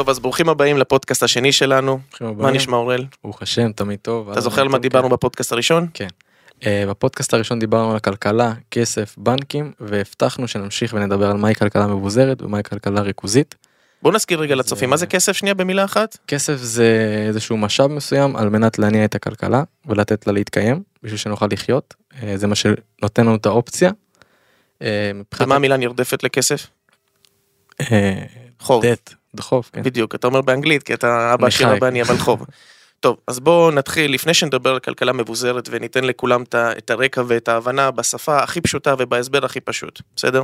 טוב, אז ברוכים הבאים לפודקאסט השני שלנו. מה. נשמע אוראל? ברוך השם, תמיד טוב. אתה זוכר על מה דיברנו בפודקאסט הראשון? אה, בפודקאסט הראשון דיברנו על הכלכלה, כסף, בנקים, והבטחנו שנמשיך ונדבר על מהי כלכלה מבוזרת ומהי כלכלה ריכוזית. בוא נזכיר רגע לצופים, מה זה כסף שנייה במילה אחת? כסף זה איזשהו משאב מסוים על מנת להניע את הכלכלה ולתת לה להתקיים, בשביל שנוכל לחיות. אה, זה מה שנותן לנו את האופציה. אה. ומה המילה נרדפת לכסף? חוב. דחוף, כן. בדיוק, אתה אומר באנגלית, כי אתה אבא חי. הבא אני אבל חוב. טוב, אז בואו נתחיל, לפני שנדבר על כלכלה מבוזרת וניתן לכולם את הרקע ואת ההבנה בשפה הכי פשוטה ובהסבר הכי פשוט, בסדר?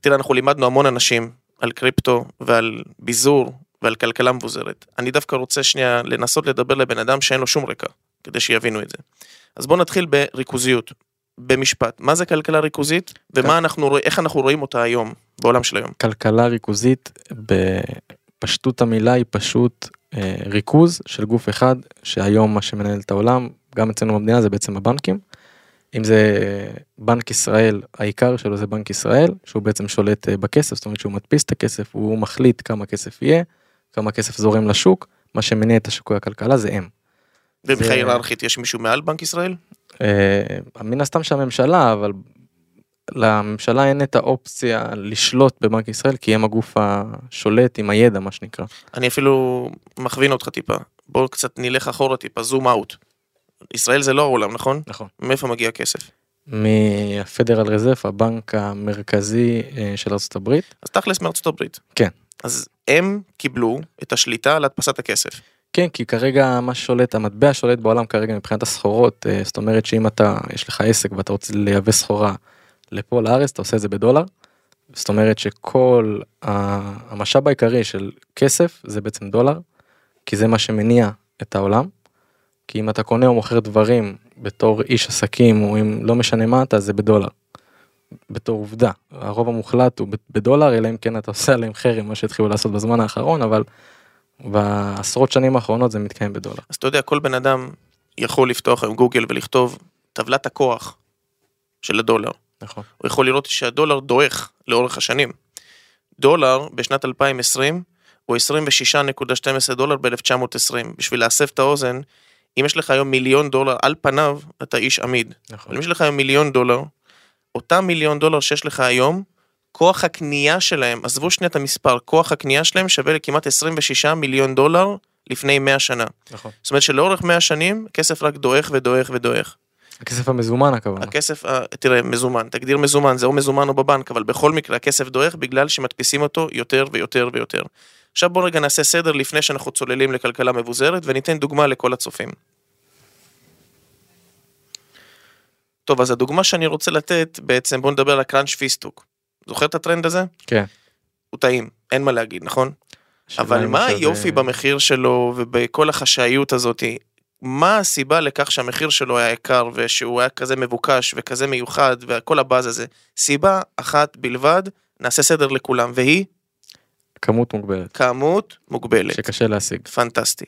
תראה, אנחנו לימדנו המון אנשים על קריפטו ועל ביזור ועל כלכלה מבוזרת. אני דווקא רוצה שנייה לנסות לדבר לבן אדם שאין לו שום רקע, כדי שיבינו את זה. אז בואו נתחיל בריכוזיות, במשפט. מה זה כלכלה ריכוזית, ומה. אנחנו רואים, איך אנחנו רואים אותה היום, בעולם של היום. כלכלה ריכוזית בפשטות המילה היא פשוט אה, ריכוז של גוף אחד שהיום מה שמנהל את העולם גם אצלנו במדינה זה בעצם הבנקים. אם זה אה, בנק ישראל העיקר שלו זה בנק ישראל שהוא בעצם שולט אה, בכסף זאת אומרת שהוא מדפיס את הכסף הוא מחליט כמה כסף יהיה כמה כסף זורם לשוק מה שמניע את השוק והכלכלה זה הם. ומבחינה זה- היררכית יש מישהו מעל בנק ישראל? אה, מן הסתם שהממשלה אבל לממשלה אין את האופציה לשלוט בבנק ישראל כי הם הגוף השולט עם הידע מה שנקרא. אני אפילו מכווין אותך טיפה. בואו קצת נלך אחורה טיפה, זום אאוט. ישראל זה לא העולם, נכון? נכון. מאיפה מגיע הכסף? מהפדרל רזרב הבנק המרכזי אה, של ארצות הברית. אז תכלס מארצות הברית. כן. אז הם קיבלו את השליטה על הדפסת הכסף. כן כי כרגע מה שולט המטבע שולט בעולם כרגע מבחינת הסחורות אה, זאת אומרת שאם אתה יש לך עסק ואתה רוצה לייבא סחורה לפה לארץ אתה עושה את זה בדולר. זאת אומרת שכל המשאב העיקרי של כסף זה בעצם דולר כי זה מה שמניע את העולם. כי אם אתה קונה או מוכר דברים בתור איש עסקים או אם לא משנה מה אתה זה בדולר. בתור עובדה הרוב המוחלט הוא בדולר אלא אם כן אתה עושה עליהם חרם מה שהתחילו לעשות בזמן האחרון אבל בעשרות שנים האחרונות זה מתקיים בדולר. אז אתה יודע, כל בן אדם יכול לפתוח היום גוגל ולכתוב טבלת הכוח של הדולר. נכון. הוא יכול לראות שהדולר דועך לאורך השנים. דולר בשנת 2020 הוא 26.12 דולר ב-1920. בשביל להסב את האוזן, אם יש לך היום מיליון דולר, על פניו אתה איש עמיד. נכון. אבל אם יש לך היום מיליון דולר, אותם מיליון דולר שיש לך היום, כוח הקנייה שלהם, עזבו שנייה את המספר, כוח הקנייה שלהם שווה לכמעט 26 מיליון דולר לפני 100 שנה. נכון. זאת אומרת שלאורך 100 שנים, כסף רק דועך ודועך ודועך. הכסף המזומן הכוונה. הכסף, ה- תראה, מזומן, תגדיר מזומן, זה או מזומן או בבנק, אבל בכל מקרה הכסף דועך בגלל שמדפיסים אותו יותר ויותר ויותר. עכשיו בוא רגע נעשה סדר לפני שאנחנו צוללים לכלכלה מבוזרת וניתן דוגמה לכל הצופים. טוב, אז הדוגמה שאני רוצה לתת, בעצם בוא נדבר על הקראנץ' פיסטוק. זוכר את הטרנד הזה? כן. הוא טעים, אין מה להגיד, נכון? אבל מה היופי אה, במחיר שלו ובכל החשאיות הזאתי? מה הסיבה לכך שהמחיר שלו היה יקר ושהוא היה כזה מבוקש וכזה מיוחד וכל הבאז הזה? סיבה אחת בלבד, נעשה סדר לכולם, והיא כמות מוגבלת כמות מוגבלת. שקשה להשיג. פנטסטי.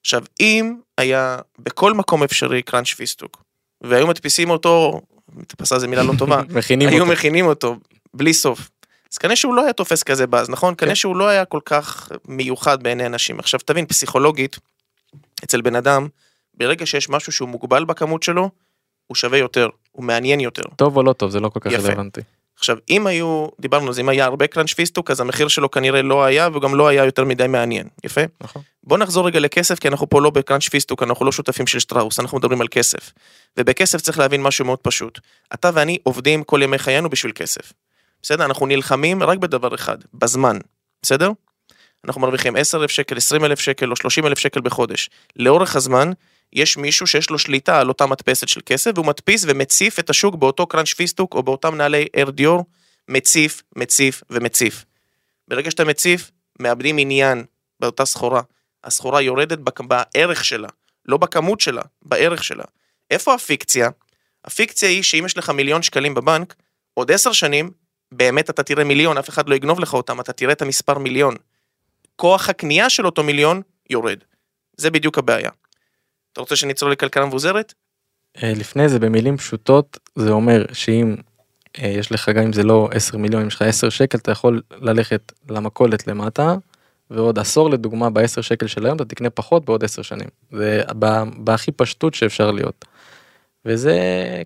עכשיו, אם היה בכל מקום אפשרי קראנץ' פיסטוק, והיו מדפיסים אותו, מדפסה זו מילה לא טובה, מכינים היו אותו. מכינים אותו בלי סוף. אז כנראה שהוא לא היה תופס כזה באז, נכון? כנראה כן. שהוא לא היה כל כך מיוחד בעיני אנשים. עכשיו תבין, פסיכולוגית, אצל בן אדם, ברגע שיש משהו שהוא מוגבל בכמות שלו, הוא שווה יותר, הוא מעניין יותר. טוב או לא טוב זה לא כל כך. רלוונטי. עכשיו, אם היו, דיברנו על זה, אם היה הרבה קראנץ' פיסטוק, אז המחיר שלו כנראה לא היה, וגם לא היה יותר מדי מעניין. יפה? נכון. בוא נחזור רגע לכסף, כי אנחנו פה לא בקראנץ' פיסטוק, אנחנו לא שותפים של שטראוס, אנחנו מדברים על כסף. ובכסף צריך להבין משהו מאוד פשוט. אתה ואני עובדים כל ימי חיינו בשביל כסף. בסדר? אנחנו נלחמים רק בדבר אחד, בזמן. בסדר? אנחנו מרוויחים 10,000 שקל, 20,000 שקל או 30,000 שקל בחודש. לאורך הזמן, יש מישהו שיש לו שליטה על אותה מדפסת של כסף, והוא מדפיס ומציף את השוק באותו קראנץ' פיסטוק או באותם נעלי אר דיור, מציף, מציף ומציף. ברגע שאתה מציף, מאבדים עניין באותה סחורה. הסחורה יורדת בערך שלה, לא בכמות שלה, בערך שלה. איפה הפיקציה? הפיקציה היא שאם יש לך מיליון שקלים בבנק, עוד עשר שנים, באמת אתה תראה מיליון, אף אחד לא יגנוב לך אותם, אתה תראה את המספר מיליון. כוח הקנייה של אותו מיליון יורד. זה בדיוק הבעיה. אתה רוצה שנצלול לכלכלה מבוזרת? אה, לפני זה במילים פשוטות זה אומר שאם אה, יש לך גם אם זה לא 10 מיליון אם יש לך 10 שקל אתה יכול ללכת למכולת למטה ועוד עשור לדוגמה ב-10 שקל של היום אתה תקנה פחות בעוד 10 שנים. זה בהכי פשטות שאפשר להיות. וזה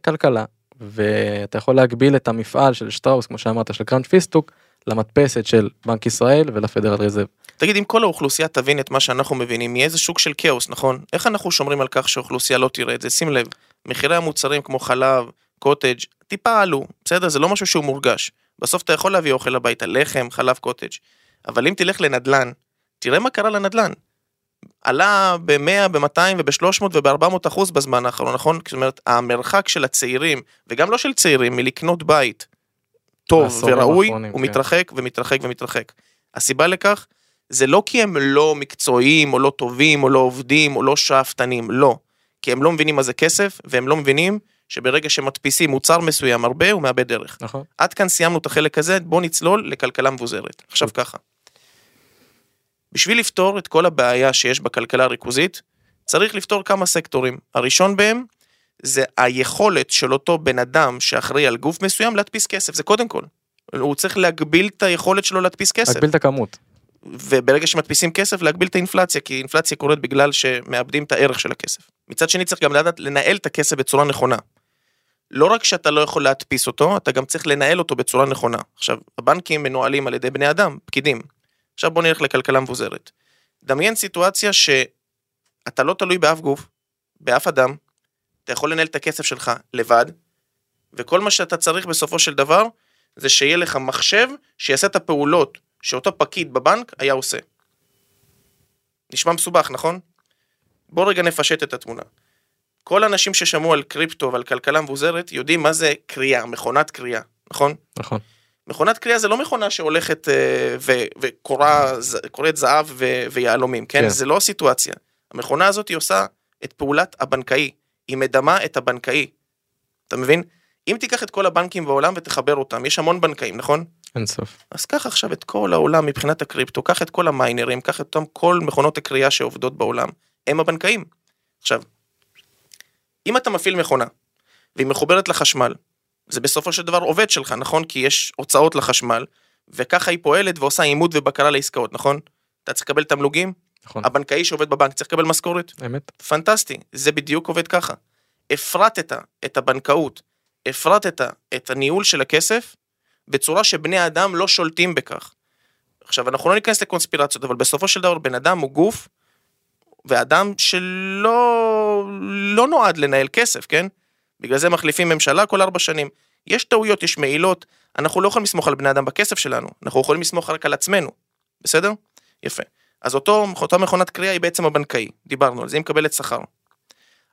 כלכלה. ואתה יכול להגביל את המפעל של שטראוס כמו שאמרת של קראנט פיסטוק למדפסת של בנק ישראל ולפדרל רזרב. תגיד, אם כל האוכלוסייה תבין את מה שאנחנו מבינים, יהיה איזה שוק של כאוס, נכון? איך אנחנו שומרים על כך שהאוכלוסייה לא תראה את זה? שים לב, מחירי המוצרים כמו חלב, קוטג', טיפה עלו, בסדר? זה לא משהו שהוא מורגש. בסוף אתה יכול להביא אוכל הביתה, לחם, חלב, קוטג'. אבל אם תלך לנדל"ן, תראה מה קרה לנדל"ן. עלה ב-100, ב-200 וב-300 וב-400 אחוז בזמן האחרון, נכון? זאת אומרת, המרחק של הצעירים, וגם לא של צעירים, מלקנות בית טוב וראוי, האחרונים, הוא כן. מתרחק ומתרחק ומתרחק. הסיבה לכך, זה לא כי הם לא מקצועיים, או לא טובים, או לא עובדים, או לא שאפתנים, לא. כי הם לא מבינים מה זה כסף, והם לא מבינים שברגע שמדפיסים מוצר מסוים הרבה, הוא מאבד ערך. נכון? עד כאן סיימנו את החלק הזה, בואו נצלול לכלכלה מבוזרת. עכשיו ככה. בשביל לפתור את כל הבעיה שיש בכלכלה הריכוזית, צריך לפתור כמה סקטורים. הראשון בהם זה היכולת של אותו בן אדם שאחראי על גוף מסוים להדפיס כסף, זה קודם כל. הוא צריך להגביל את היכולת שלו להדפיס כסף. להגביל את הכמות. וברגע שמדפיסים כסף להגביל את האינפלציה, כי אינפלציה קורית בגלל שמאבדים את הערך של הכסף. מצד שני צריך גם לדעת לנהל את הכסף בצורה נכונה. לא רק שאתה לא יכול להדפיס אותו, אתה גם צריך לנהל אותו בצורה נכונה. עכשיו, הבנקים מנוהלים על ידי בני אדם, פקידים. עכשיו בוא נלך לכלכלה מבוזרת. דמיין סיטואציה שאתה לא תלוי באף גוף, באף אדם, אתה יכול לנהל את הכסף שלך לבד, וכל מה שאתה צריך בסופו של דבר, זה שיהיה לך מחשב שיעשה את הפעולות שאותו פקיד בבנק היה עושה. נשמע מסובך, נכון? בוא רגע נפשט את התמונה. כל האנשים ששמעו על קריפטו ועל כלכלה מבוזרת יודעים מה זה קריאה, מכונת קריאה, נכון? נכון. מכונת קריאה זה לא מכונה שהולכת אה, ו- וקוראת ז- קוראת זהב ויהלומים, כן? כן. זה לא הסיטואציה. המכונה הזאת היא עושה את פעולת הבנקאי, היא מדמה את הבנקאי. אתה מבין? אם תיקח את כל הבנקים בעולם ותחבר אותם, יש המון בנקאים, נכון? אין סוף. אז קח עכשיו את כל העולם מבחינת הקריפטו, קח את כל המיינרים, קח את אותם כל מכונות הקריאה שעובדות בעולם, הם הבנקאים. עכשיו, אם אתה מפעיל מכונה, והיא מחוברת לחשמל, זה בסופו של דבר עובד שלך, נכון? כי יש הוצאות לחשמל, וככה היא פועלת ועושה עימות ובקרה לעסקאות, נכון? אתה צריך לקבל תמלוגים, נכון. הבנקאי שעובד בבנק צריך לקבל משכורת, אמת. פנטסטי, זה בדיוק עובד ככה. הפרטת את הבנקאות, הפרטת את הניהול של הכסף, בצורה שבני האדם לא שולטים בכך. עכשיו, אנחנו לא ניכנס לקונספירציות, אבל בסופו של דבר בן אדם הוא גוף, ואדם שלא לא נועד לנהל כסף, כן? בגלל זה מחליפים ממשלה כל ארבע שנים. יש טעויות, יש מעילות, אנחנו לא יכולים לסמוך על בני אדם בכסף שלנו, אנחנו יכולים לסמוך רק על עצמנו, בסדר? יפה. אז אותו, אותה מכונת קריאה היא בעצם הבנקאי, דיברנו על זה, היא מקבלת שכר.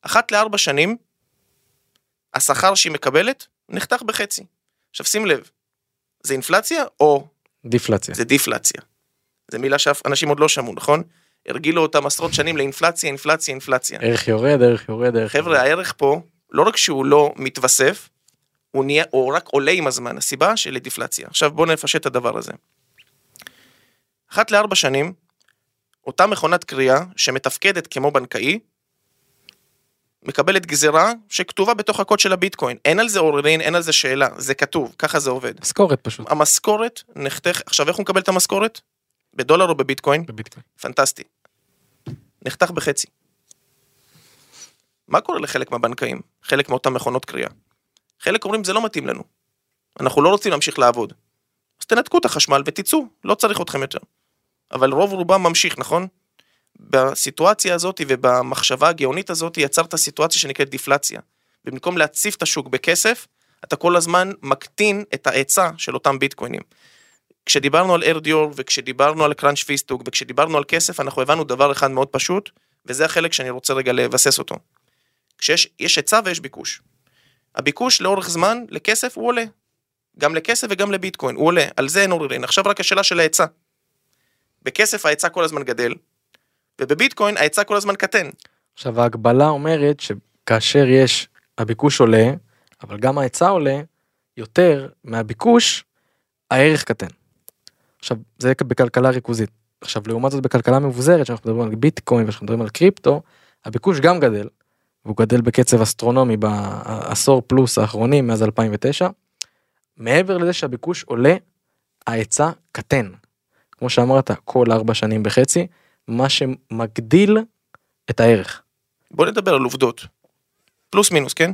אחת לארבע שנים, השכר שהיא מקבלת נחתך בחצי. עכשיו שים לב, זה אינפלציה או דיפלציה. זה דיפלציה. זה מילה שאנשים עוד לא שמעו, נכון? הרגילו אותם עשרות שנים לאינפלציה, אינפלציה, אינפלציה. ערך יורד, ערך יורד, ערך חבר'ה, הערך פה, לא רק שהוא לא מתווסף, הוא נהיה, הוא רק עולה עם הזמן, הסיבה של דיפלציה. עכשיו בואו נפשט את הדבר הזה. אחת לארבע שנים, אותה מכונת קריאה שמתפקדת כמו בנקאי, מקבלת גזירה שכתובה בתוך הקוד של הביטקוין. אין על זה עוררין, אין על זה שאלה, זה כתוב, ככה זה עובד. משכורת פשוט. המשכורת נחתך, עכשיו איך הוא מקבל את המשכורת? בדולר או בביטקוין? בביטקוין. פנטסטי. נחתך בחצי. מה קורה לחלק מהבנקאים? חלק מאותן מכונות קריאה. חלק אומרים זה לא מתאים לנו. אנחנו לא רוצים להמשיך לעבוד. אז תנתקו את החשמל ותצאו, לא צריך אתכם יותר. אבל רוב רובם ממשיך, נכון? בסיטואציה הזאת ובמחשבה הגאונית הזאת יצרת סיטואציה שנקראת דיפלציה. במקום להציף את השוק בכסף, אתה כל הזמן מקטין את ההיצע של אותם ביטקוינים. כשדיברנו על ארדיור וכשדיברנו על קראנץ' פיסטוק וכשדיברנו על כסף אנחנו הבנו דבר אחד מאוד פשוט וזה החלק שאני רוצה רגע לבסס אותו. כשיש יש היצע ויש ביקוש. הביקוש לאורך זמן לכסף הוא עולה. גם לכסף וגם לביטקוין הוא עולה על זה אין עוררין עכשיו רק השאלה של ההיצע. בכסף ההיצע כל הזמן גדל ובביטקוין ההיצע כל הזמן קטן. עכשיו ההגבלה אומרת שכאשר יש הביקוש עולה אבל גם ההיצע עולה יותר מהביקוש הערך קטן. עכשיו זה בכלכלה ריכוזית. עכשיו לעומת זאת בכלכלה מבוזרת שאנחנו מדברים על ביטקוין ושאנחנו מדברים על קריפטו הביקוש גם גדל. והוא גדל בקצב אסטרונומי בעשור פלוס האחרונים מאז 2009. מעבר לזה שהביקוש עולה ההיצע קטן. כמו שאמרת, כל ארבע שנים בחצי, מה שמגדיל את הערך. בוא נדבר על עובדות. פלוס מינוס, כן?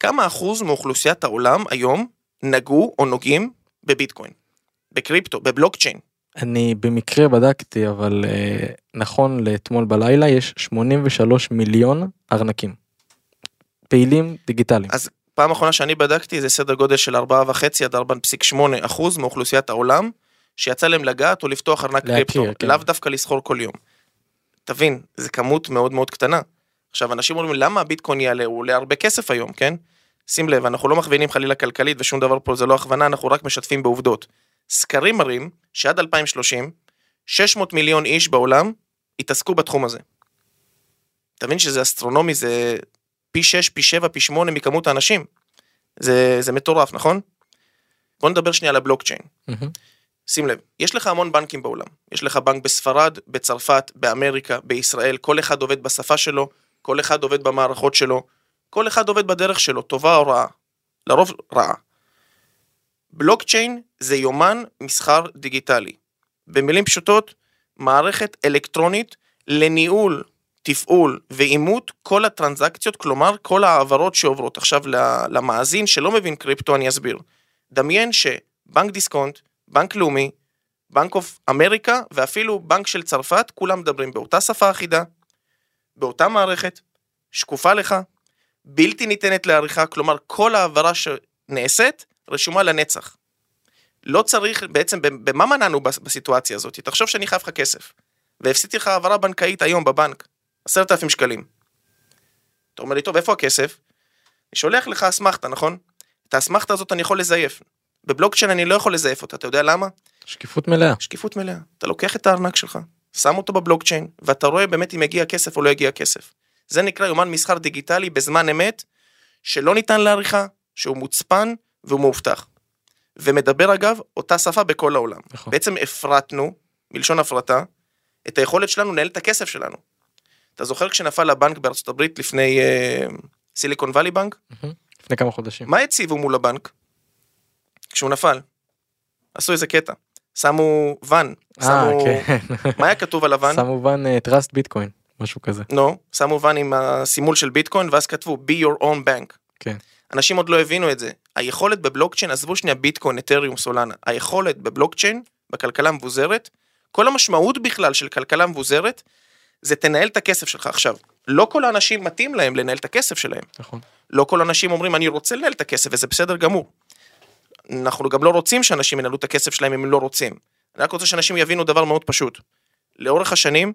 כמה אחוז מאוכלוסיית העולם היום נגעו או נוגעים בביטקוין, בקריפטו, בבלוקצ'יין? אני במקרה בדקתי, אבל אה, נכון לאתמול בלילה יש 83 מיליון ארנקים. פעילים דיגיטליים. אז פעם אחרונה שאני בדקתי זה סדר גודל של 4.5 עד 4.8 אחוז מאוכלוסיית העולם שיצא להם לגעת או לפתוח ארנק להכיר, קריפטו, כן. לאו דווקא לסחור כל יום. תבין, זה כמות מאוד מאוד קטנה. עכשיו אנשים אומרים למה הביטקוין יעלה, הוא עולה הרבה כסף היום, כן? שים לב, אנחנו לא מכווינים חלילה כלכלית ושום דבר פה זה לא הכוונה, אנחנו רק משתפים בעובדות. סקרים מראים שעד 2030, 600 מיליון איש בעולם יתעסקו בתחום הזה. תבין שזה אסטרונומי, זה פי 6, פי 7, פי 8 מכמות האנשים. זה, זה מטורף, נכון? בוא נדבר שנייה על הבלוקצ'יין. מהמם. שים לב, יש לך המון בנקים בעולם. יש לך בנק בספרד, בצרפת, באמריקה, בישראל, כל אחד עובד בשפה שלו, כל אחד עובד במערכות שלו, כל אחד עובד בדרך שלו, טובה או רעה. לרוב רעה. בלוקצ'יין זה יומן מסחר דיגיטלי. במילים פשוטות, מערכת אלקטרונית לניהול, תפעול ואימות כל הטרנזקציות, כלומר כל ההעברות שעוברות. עכשיו למאזין שלא מבין קריפטו אני אסביר. דמיין שבנק דיסקונט, בנק לאומי, בנק אוף אמריקה ואפילו בנק של צרפת, כולם מדברים באותה שפה אחידה, באותה מערכת, שקופה לך, בלתי ניתנת לעריכה, כלומר כל העברה שנעשית רשומה לנצח. לא צריך, בעצם, במה מנענו בס- בסיטואציה הזאת? תחשוב שאני חייב לך כסף, והפסידתי לך העברה בנקאית היום בבנק, עשרת אלפים שקלים. אתה אומר לי, טוב, איפה הכסף? אני שולח לך אסמכתה, נכון? את האסמכתה הזאת אני יכול לזייף. בבלוקצ'יין אני לא יכול לזייף אותה, אתה יודע למה? שקיפות מלאה. שקיפות מלאה. אתה לוקח את הארנק שלך, שם אותו בבלוקצ'יין, ואתה רואה באמת אם הגיע כסף או לא הגיע כסף. זה נקרא יומן מסחר דיגיטלי בזמן אמת, שלא ניתן לעריכה, שהוא מוצפן והוא מאובטח. ומדבר אגב אותה שפה בכל העולם. נכון. בעצם הפרטנו, מלשון הפרטה, את היכולת שלנו לנהל את הכסף שלנו. אתה זוכר כשנפל הבנק בארצות הברית לפני סיליקון וואלי בנק? לפני כמה חודשים. מה הציבו מול הבנק? כשהוא נפל. עשו איזה קטע. שמו ואן. אה, שמו... כן. מה היה כתוב על הוואן? שמו ואן אה, trust ביטקוין, משהו כזה. נו, שמו ואן עם הסימול של ביטקוין, ואז כתבו be your own bank. כן. אנשים עוד לא הבינו את זה. היכולת בבלוקצ'יין, עזבו שנייה ביטקוין, אתריום, סולנה, היכולת בבלוקצ'יין, בכלכלה מבוזרת, כל המשמעות בכלל של כלכלה מבוזרת, זה תנהל את הכסף שלך עכשיו. לא כל האנשים מתאים להם לנהל את הכסף שלהם. נכון. לא כל האנשים אומרים אני רוצה לנהל את הכסף וזה בסדר גמור. אנחנו גם לא רוצים שאנשים ינהלו את הכסף שלהם אם הם לא רוצים. אני רק רוצה שאנשים יבינו דבר מאוד פשוט. לאורך השנים,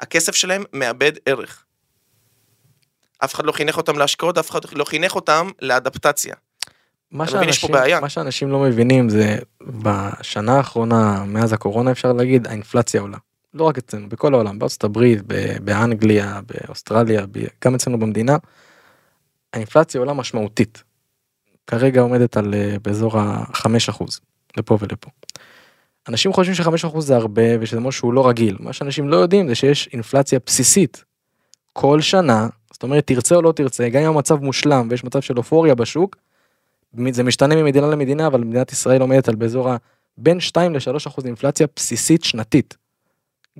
הכסף שלהם מאבד ערך. אף אחד לא חינך אותם להשקעות, אף אחד לא חינך אותם לאדפטציה. מה שאנשים, בעיה. מה שאנשים לא מבינים זה בשנה האחרונה מאז הקורונה אפשר להגיד האינפלציה עולה. לא רק אצלנו בכל העולם בארצות הברית באנגליה באוסטרליה גם אצלנו במדינה. האינפלציה עולה משמעותית. כרגע עומדת על אה, באזור ה-5% לפה ולפה. אנשים חושבים ש-5% זה הרבה ושזה משהו שהוא לא רגיל מה שאנשים לא יודעים זה שיש אינפלציה בסיסית. כל שנה זאת אומרת תרצה או לא תרצה גם אם המצב מושלם ויש מצב של אופוריה בשוק זה משתנה ממדינה למדינה אבל מדינת ישראל עומדת על באזור ה... בין 2 ל-3 אחוז אינפלציה בסיסית שנתית.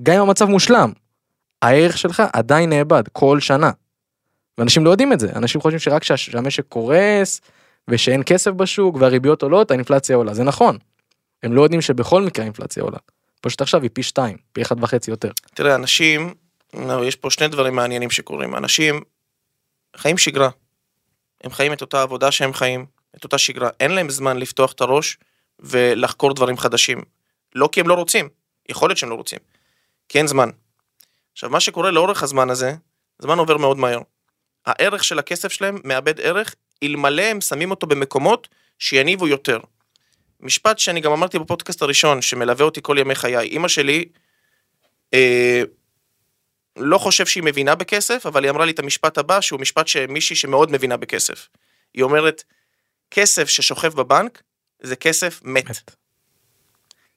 גם אם המצב מושלם, הערך שלך עדיין נאבד כל שנה. ואנשים לא יודעים את זה, אנשים חושבים שרק שה- שהמשק קורס ושאין כסף בשוק והריביות עולות האינפלציה עולה, זה נכון. הם לא יודעים שבכל מקרה האינפלציה עולה. פשוט עכשיו היא פי 2, פי 1.5 יותר. תראה, אנשים, יש פה שני דברים מעניינים שקורים. אנשים חיים שגרה. הם חיים את אותה עבודה שהם חיים, את אותה שגרה. אין להם זמן לפתוח את הראש ולחקור דברים חדשים. לא כי הם לא רוצים, יכול להיות שהם לא רוצים. כי אין זמן. עכשיו, מה שקורה לאורך הזמן הזה, הזמן עובר מאוד מהר. הערך של הכסף שלהם מאבד ערך, אלמלא הם שמים אותו במקומות שיניבו יותר. משפט שאני גם אמרתי בפודקאסט הראשון, שמלווה אותי כל ימי חיי. אימא שלי, אה, לא חושב שהיא מבינה בכסף, אבל היא אמרה לי את המשפט הבא, שהוא משפט שמישהי שמאוד מבינה בכסף. היא אומרת, כסף ששוכב בבנק, זה כסף מת. מת.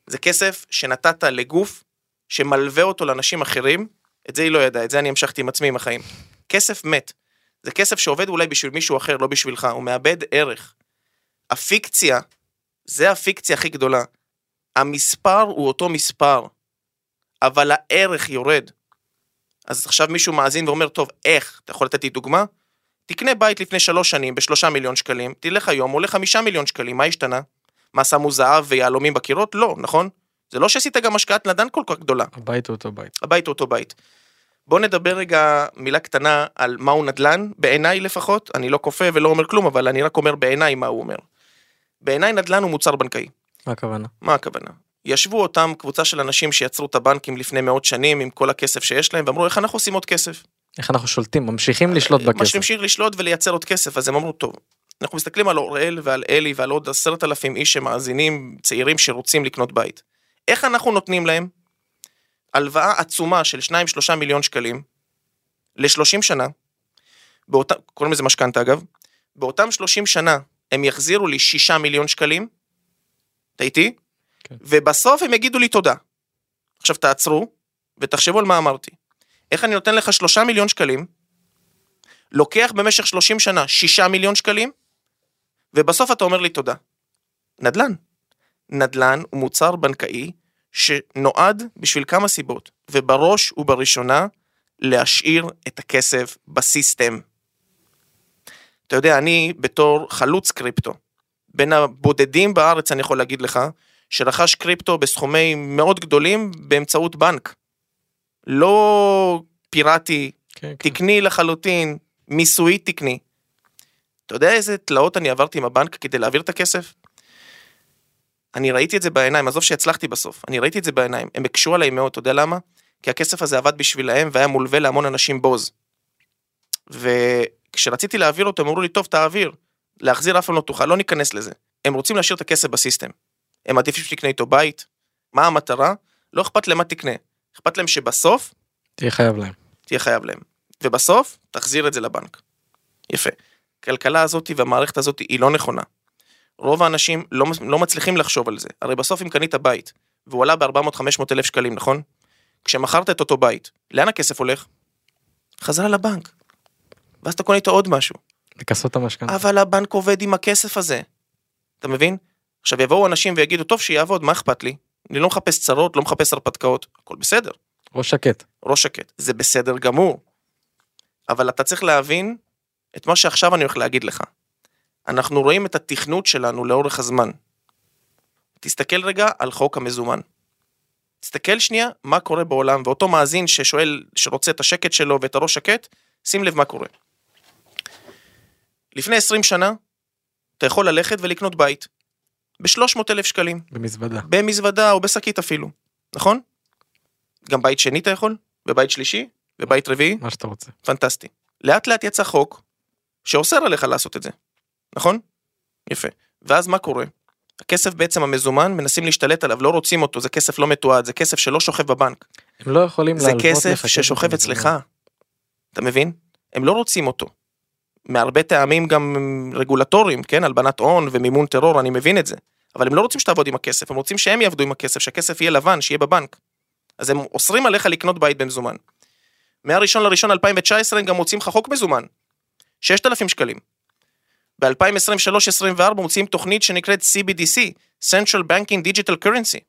זה כסף שנתת לגוף שמלווה אותו לאנשים אחרים, את זה היא לא ידעה, את זה אני המשכתי עם עצמי עם החיים. כסף מת. זה כסף שעובד אולי בשביל מישהו אחר, לא בשבילך, הוא מאבד ערך. הפיקציה, זה הפיקציה הכי גדולה. המספר הוא אותו מספר, אבל הערך יורד. אז עכשיו מישהו מאזין ואומר, טוב, איך? אתה יכול לתת לי דוגמה? תקנה בית לפני שלוש שנים בשלושה מיליון שקלים, תלך היום, עולה חמישה מיליון שקלים, מה השתנה? מה שמו זהב ויהלומים בקירות? לא, נכון? זה לא שעשית גם השקעת נדל"ן כל כך גדולה. הבית הוא אותו בית. הבית הוא אותו בית. בוא נדבר רגע מילה קטנה על מהו נדל"ן, בעיניי לפחות, אני לא כופה ולא אומר כלום, אבל אני רק אומר בעיניי מה הוא אומר. בעיניי נדל"ן הוא מוצר בנקאי. מה הכוונה? מה הכוונה? ישבו אותם קבוצה של אנשים שיצרו את הבנקים לפני מאות שנים עם כל הכסף שיש להם, ואמרו איך אנחנו עושים עוד כסף. איך אנחנו שולטים, ממשיכים לשלוט בכסף. ממשיכים לשלוט ולייצר עוד כסף, אז הם אמרו טוב. אנחנו מסתכלים על אוראל ועל אלי ועל עוד עשרת אלפים איש שמאזינים, צעירים שרוצים לקנות בית. איך אנחנו נותנים להם הלוואה עצומה של 2-3 מיליון שקלים ל-30 שנה, באותה, קוראים לזה משכנתה אגב, באותם 30 שנה הם יחזירו לי 6 מיליון שקלים, אתה איתי? כן. ובסוף הם יגידו לי תודה. עכשיו תעצרו ותחשבו על מה אמרתי. איך אני נותן לך 3 מיליון שקלים, לוקח במשך 30 שנה 6 מיליון שקלים, ובסוף אתה אומר לי תודה. נדל"ן. נדל"ן הוא מוצר בנקאי שנועד בשביל כמה סיבות, ובראש ובראשונה להשאיר את הכסף בסיסטם. אתה יודע, אני בתור חלוץ קריפטו, בין הבודדים בארץ אני יכול להגיד לך, שרכש קריפטו בסכומים מאוד גדולים באמצעות בנק. לא פיראטי, כן, כן. תקני לחלוטין, מיסוי תקני. אתה יודע איזה תלאות אני עברתי עם הבנק כדי להעביר את הכסף? אני ראיתי את זה בעיניים, עזוב שהצלחתי בסוף, אני ראיתי את זה בעיניים, הם הקשו עליי מאוד, אתה יודע למה? כי הכסף הזה עבד בשבילהם והיה מולווה להמון אנשים בוז. וכשרציתי להעביר אותו, הם אמרו לי, טוב, תעביר. להחזיר אף פעם לא תוכל, לא ניכנס לזה. הם רוצים להשאיר את הכסף בסיסטם. הם עדיפים שתקנה איתו בית. מה המטרה? לא אכפת להם מה תקנה. אכפת להם שבסוף תהיה חייב להם. תהיה חייב להם. ובסוף, תחזיר את זה לבנק. יפה. הכלכלה הזאת והמערכת הזאת היא לא נכונה. רוב האנשים לא, לא מצליחים לחשוב על זה. הרי בסוף אם קנית בית, והוא עלה ב-400-500 אלף שקלים, נכון? כשמכרת את אותו בית, לאן הכסף הולך? חזרה לבנק. ואז אתה קונה איתו עוד משהו. לכסות את המשכנתה. אבל הבנק עובד עם הכסף הזה. אתה מבין? עכשיו יבואו אנשים ויגידו, טוב, שיעבוד, מה אכפת לי? אני לא מחפש צרות, לא מחפש הרפתקאות, הכל בסדר. ראש שקט. ראש שקט. זה בסדר גמור. אבל אתה צריך להבין את מה שעכשיו אני הולך להגיד לך. אנחנו רואים את התכנות שלנו לאורך הזמן. תסתכל רגע על חוק המזומן. תסתכל שנייה מה קורה בעולם, ואותו מאזין ששואל, שרוצה את השקט שלו ואת הראש שקט, שים לב מה קורה. לפני 20 שנה, אתה יכול ללכת ולקנות בית. ב-300 אלף שקלים. במזוודה. במזוודה או בשקית אפילו, נכון? גם בית שני אתה יכול, ובית שלישי, ובית רביעי, מה שאתה רוצה. פנטסטי. לאט לאט יצא חוק שאוסר עליך לעשות את זה, נכון? יפה. ואז מה קורה? הכסף בעצם המזומן, מנסים להשתלט עליו, לא רוצים אותו, זה כסף לא מתועד, זה כסף שלא שוכב בבנק. הם לא יכולים זה להלוות כסף לך ששוכב במזומן. אצלך. אתה מבין? הם לא רוצים אותו. מהרבה טעמים גם רגולטוריים, כן? הלבנת הון ומימון טרור, אני מבין את זה. אבל הם לא רוצים שתעבוד עם הכסף, הם רוצים שהם יעבדו עם הכסף, שהכסף יהיה לבן, שיהיה בבנק. אז הם אוסרים עליך לקנות בית במזומן. מהראשון לראשון 2019 הם גם מוצאים לך חוק מזומן. 6,000 שקלים. ב-2023-2024 מוציאים תוכנית שנקראת CBDC, Central Banking Digital Currency.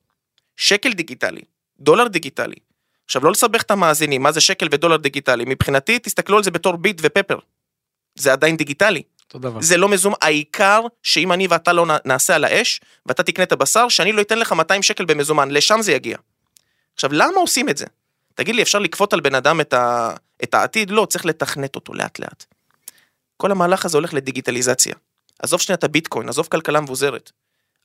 שקל דיגיטלי, דולר דיגיטלי. עכשיו לא לסבך את המאזינים, מה זה שקל ודולר דיגיטלי? מבחינתי תסתכלו על זה בתור ביט ופפר. זה עדיין דיגיטלי. אותו דבר. זה לא מזומן, העיקר שאם אני ואתה לא נעשה על האש, ואתה תקנה את הבשר, שאני לא אתן לך 200 שקל במזומן, לשם זה יגיע. עכשיו, למה עושים את זה? תגיד לי, אפשר לכפות על בן אדם את, ה... את העתיד? לא, צריך לתכנת אותו לאט לאט. כל המהלך הזה הולך לדיגיטליזציה. עזוב שנייה את הביטקוין, עזוב כלכלה מבוזרת.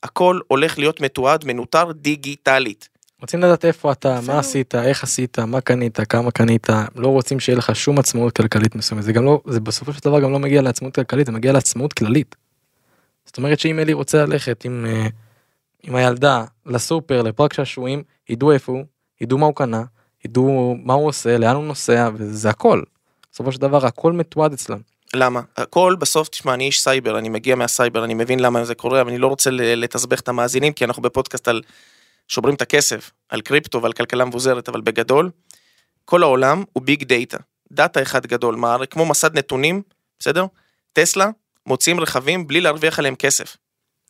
הכל הולך להיות מתועד, מנוטר דיגיטלית. רוצים לדעת איפה אתה, מה. עשית, איך עשית, מה קנית, כמה קנית, לא רוצים שיהיה לך שום עצמאות כלכלית מסוימת. זה גם לא, זה בסופו של דבר גם לא מגיע לעצמאות כלכלית, זה מגיע לעצמאות כללית. זאת אומרת שאם אלי רוצה ללכת עם, אה, עם הילדה לסופר, לפארק שעשועים, ידעו איפה הוא, ידעו מה הוא קנה, ידעו מה הוא עושה, לאן הוא נוסע, וזה הכל. בסופו של דבר הכל מתועד אצלם. למה? הכל בסוף, תשמע, אני איש סייבר, אני מגיע מהסייבר, אני מבין למה זה קורה, אבל אני לא רוצה ל- לתסבך את המאזינים, כי אנחנו בפודקאסט על שוברים את הכסף, על קריפטו ועל כלכלה מבוזרת, אבל בגדול, כל העולם הוא ביג דאטה. דאטה אחד גדול, מה, כמו מסד נתונים, בסדר? טסלה מוציאים רכבים בלי להרוויח עליהם כסף.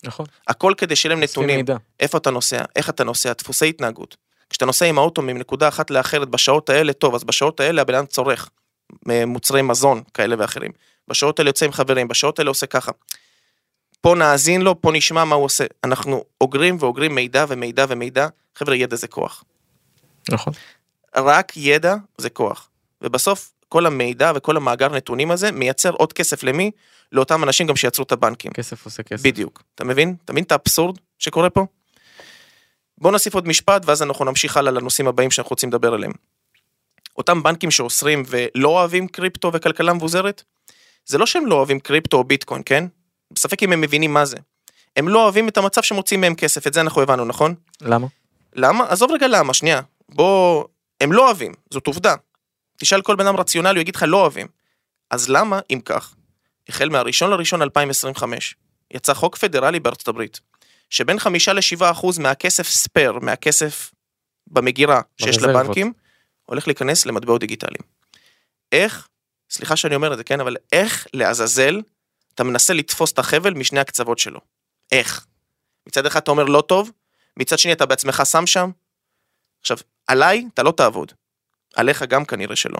נכון. הכל כדי שיהיה להם נתונים, מידע. איפה אתה נוסע, איך אתה נוסע, דפוסי התנהגות. כשאתה נוסע עם האוטו מנקודה אחת לאחרת בשעות האלה, טוב, אז בשעות האלה הבן אדם צורך מוצרי מזון כאלה ואחרים. בשעות האלה יוצא עם חברים, בשעות האלה עושה ככה. פה נאזין לו, פה נשמע מה הוא עושה. אנחנו אוגרים ואוגרים מידע ומידע ומידע. חבר'ה, ידע זה כוח. נכון. רק ידע זה כוח. ובסוף כל המידע וכל המאגר נתונים הזה מייצר עוד כסף למי? לאותם אנשים גם שיצרו את הבנקים. כסף עושה כסף. בדיוק. אתה מבין? אתה מבין את האבסורד שקורה פה? בוא נוסיף עוד משפט ואז אנחנו נמשיך הלאה לנושאים הבאים שאנחנו רוצים לדבר עליהם. אותם בנקים שאוסרים ולא אוהבים קריפטו וכלכלה מבוזרת, זה לא שהם לא אוהבים קריפטו או ביטקוין, כן? בספק אם הם מבינים מה זה. הם לא אוהבים את המצב שמוצאים מהם כסף, את זה אנחנו הבנו, נכון? למה? למה? עזוב רגע למה, שנייה. בוא... הם לא אוהבים, זאת עובדה. תשאל כל בן אדם רציונלי, הוא יגיד לך לא אוהבים. אז למה, אם כך, החל מהראשון לראשון 2025, יצא חוק פדרלי בארצות הברית, שבין חמישה לשבעה אחוז מהכסף ספייר, מהכסף במגירה שיש. לבנקים, הולך להיכנס למטבעות דיגיטליים. איך, סליחה שאני אומר את זה, כן, אבל איך לעזאזל אתה מנסה לתפוס את החבל משני הקצוות שלו? איך? מצד אחד אתה אומר לא טוב, מצד שני אתה בעצמך שם שם. עכשיו, עליי אתה לא תעבוד. עליך גם כנראה שלא.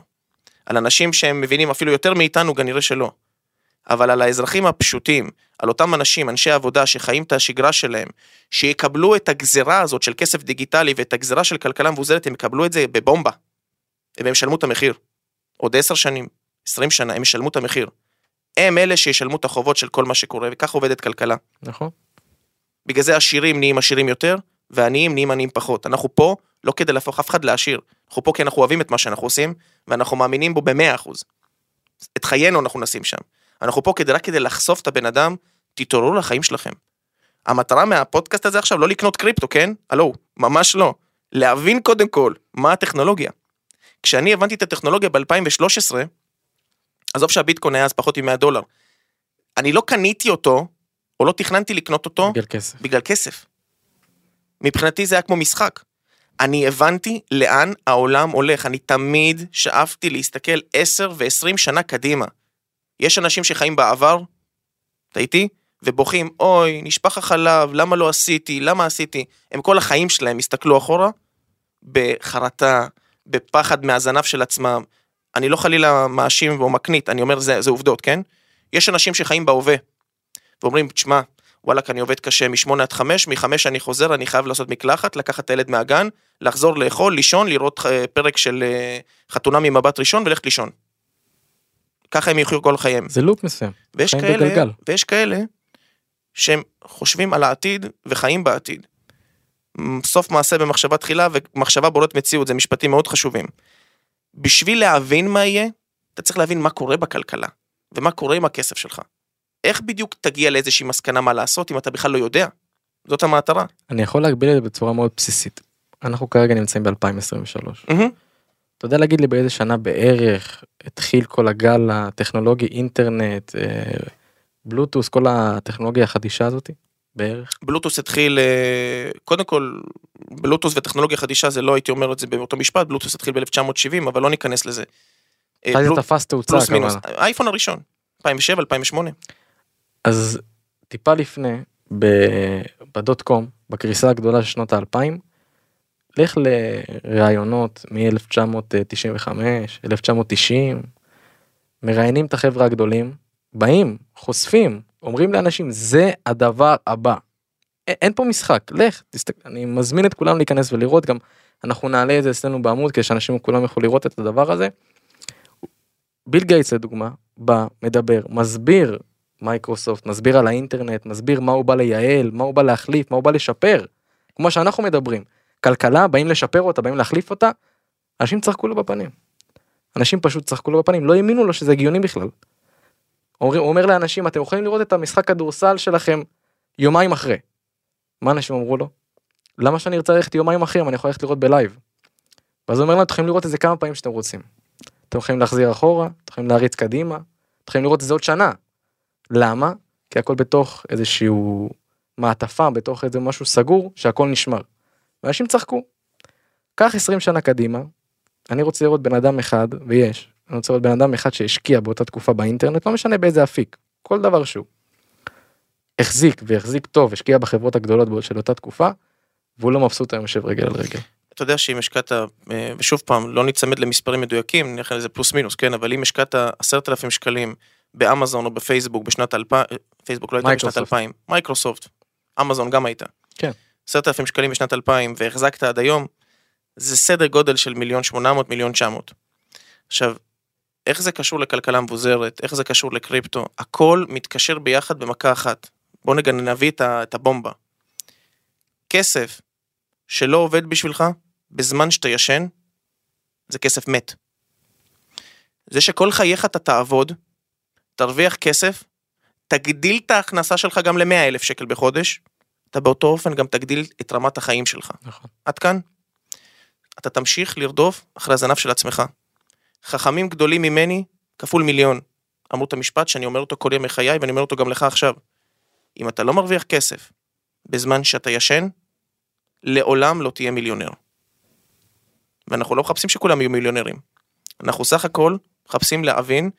על אנשים שהם מבינים אפילו יותר מאיתנו כנראה שלא. אבל על האזרחים הפשוטים, על אותם אנשים, אנשי עבודה שחיים את השגרה שלהם, שיקבלו את הגזרה הזאת של כסף דיגיטלי ואת הגזרה של כלכלה מבוזרת, הם יקבלו את זה בבומבה. והם ישלמו את המחיר. עוד עשר שנים, עשרים שנה, הם ישלמו את המחיר. הם אלה שישלמו את החובות של כל מה שקורה, וכך עובדת כלכלה. נכון. בגלל זה עשירים נהיים עשירים יותר, ועניים נהיים עניים פחות. אנחנו פה לא כדי להפוך אף אחד לעשיר, אנחנו פה כי אנחנו אוהבים את מה שאנחנו עושים, ואנחנו מאמינים בו במאה אחוז. את חיינו אנחנו נשים שם. אנחנו פה כדי רק כדי לחשוף את הבן אדם, תתעוררו לחיים שלכם. המטרה מהפודקאסט הזה עכשיו לא לקנות קריפטו, כן? הלו, ממש לא. להבין קודם כל מה הטכנולוגיה. כשאני הבנתי את הטכנולוגיה ב-2013, עזוב שהביטקוין היה אז פחות מ-100 דולר, אני לא קניתי אותו, או לא תכננתי לקנות אותו, בגלל כסף. בגלל כסף. מבחינתי זה היה כמו משחק. אני הבנתי לאן העולם הולך, אני תמיד שאפתי להסתכל 10 ו-20 שנה קדימה. יש אנשים שחיים בעבר, אתה איתי? ובוכים, אוי, נשפך החלב, למה לא עשיתי, למה עשיתי? הם כל החיים שלהם הסתכלו אחורה, בחרטה, בפחד מהזנב של עצמם. אני לא חלילה מאשים או מקנית, אני אומר זה, זה עובדות, כן? יש אנשים שחיים בהווה, ואומרים, תשמע, וואלכ, אני עובד קשה משמונה עד חמש, מחמש אני חוזר, אני חייב לעשות מקלחת, לקחת את הילד מהגן, לחזור לאכול, לישון, לראות אה, פרק של אה, חתונה ממבט ראשון וללכת לישון. ככה הם יחיו כל חייהם. זה לופ מסוים. ויש כאלה, בגלגל. ויש כאלה שהם חושבים על העתיד וחיים בעתיד. סוף מעשה במחשבה תחילה ומחשבה בוראת מציאות, זה משפטים מאוד חשובים. בשביל להבין מה יהיה, אתה צריך להבין מה קורה בכלכלה, ומה קורה עם הכסף שלך. איך בדיוק תגיע לאיזושהי מסקנה מה לעשות אם אתה בכלל לא יודע? זאת המטרה. אני יכול להגביל את זה בצורה מאוד בסיסית. אנחנו כרגע נמצאים ב-2023. מהמם. אתה יודע להגיד לי באיזה שנה בערך התחיל כל הגל הטכנולוגי אינטרנט אה, בלוטוס כל הטכנולוגיה החדישה הזאתי בערך בלוטוס התחיל, אה, קודם כל, בלוטוס וטכנולוגיה חדישה זה לא הייתי אומר את זה באותו משפט, בלוטוס התחיל ב-1970, אבל לא ניכנס לזה. אה, מתי בלו- זה תפס תאוצה כמובן. האייפון הראשון, 2007, 2008. אז טיפה לפני בדוט קום בקריסה הגדולה של שנות האלפיים. לך לראיונות מ-1995 1990 מראיינים את החברה הגדולים באים חושפים אומרים לאנשים זה הדבר הבא. אין פה משחק לך תסתכל אני מזמין את כולם להיכנס ולראות גם אנחנו נעלה את זה אצלנו בעמוד כדי שאנשים כולם יוכלו לראות את הדבר הזה. ביל גייטס לדוגמה בא מדבר מסביר מייקרוסופט מסביר על האינטרנט מסביר מה הוא בא לייעל מה הוא בא להחליף מה הוא בא לשפר כמו שאנחנו מדברים כלכלה באים לשפר אותה באים להחליף אותה אנשים צחקו לו בפנים. אנשים פשוט צחקו לו בפנים לא האמינו לו שזה הגיוני בכלל. אומר, אומר לאנשים אתם יכולים לראות את המשחק כדורסל שלכם יומיים אחרי. מה אנשים אמרו לו? למה שאני ארצה ללכת יומיים אחרי אם אני יכול ללכת לראות ב live. ואז הוא אומר להם אתם יכולים לראות את זה כמה פעמים שאתם רוצים. אתם יכולים להחזיר אחורה, אתם יכולים להריץ קדימה, אתם יכולים לראות את זה עוד שנה. למה? כי הכל בתוך איזשהו מעטפה, בתוך איזה משהו סגור, שהכל נשמר. ואנשים צחקו. קח 20 שנה קדימה, אני רוצה לראות בן אדם אחד, ויש, אני רוצה לראות בן אדם אחד שהשקיע באותה תקופה באינטרנט, לא משנה באיזה אפיק, כל דבר שהוא. החזיק והחזיק טוב, השקיע בחברות הגדולות של אותה תקופה, והוא לא מבסוט היום יושב רגל על רגל. אתה יודע שאם השקעת, אה, ושוב פעם, לא ניצמד למספרים מדויקים, נלך לזה פלוס מינוס, כן, אבל אם השקעת עשרת אלפים שקלים באמזון או בפייסבוק בשנת 2000, פייסבוק לא הייתה בשנת. 2000, מייקרוסופט, אמזון גם הייתה. כן. עשרת אלפים שקלים בשנת 2000 והחזקת עד היום, זה סדר גודל של מיליון שמונה מאות, מיליון תשע מאות. עכשיו, איך זה קשור לכלכלה מבוזרת, איך זה קשור לקריפטו, הכל מתקשר ביחד במכה אחת. בוא נגע נביא את הבומבה. כסף שלא עובד בשבילך בזמן שאתה ישן, זה כסף מת. זה שכל חייך אתה תעבוד, תרוויח כסף, תגדיל את ההכנסה שלך גם ל-100 אלף שקל בחודש, אתה באותו אופן גם תגדיל את רמת החיים שלך. נכון. עד כאן, אתה תמשיך לרדוף אחרי הזנב של עצמך. חכמים גדולים ממני, כפול מיליון. אמרו את המשפט שאני אומר אותו כל ימי חיי, ואני אומר אותו גם לך עכשיו. אם אתה לא מרוויח כסף בזמן שאתה ישן, לעולם לא תהיה מיליונר. ואנחנו לא מחפשים שכולם יהיו מיליונרים. אנחנו סך הכל מחפשים להבין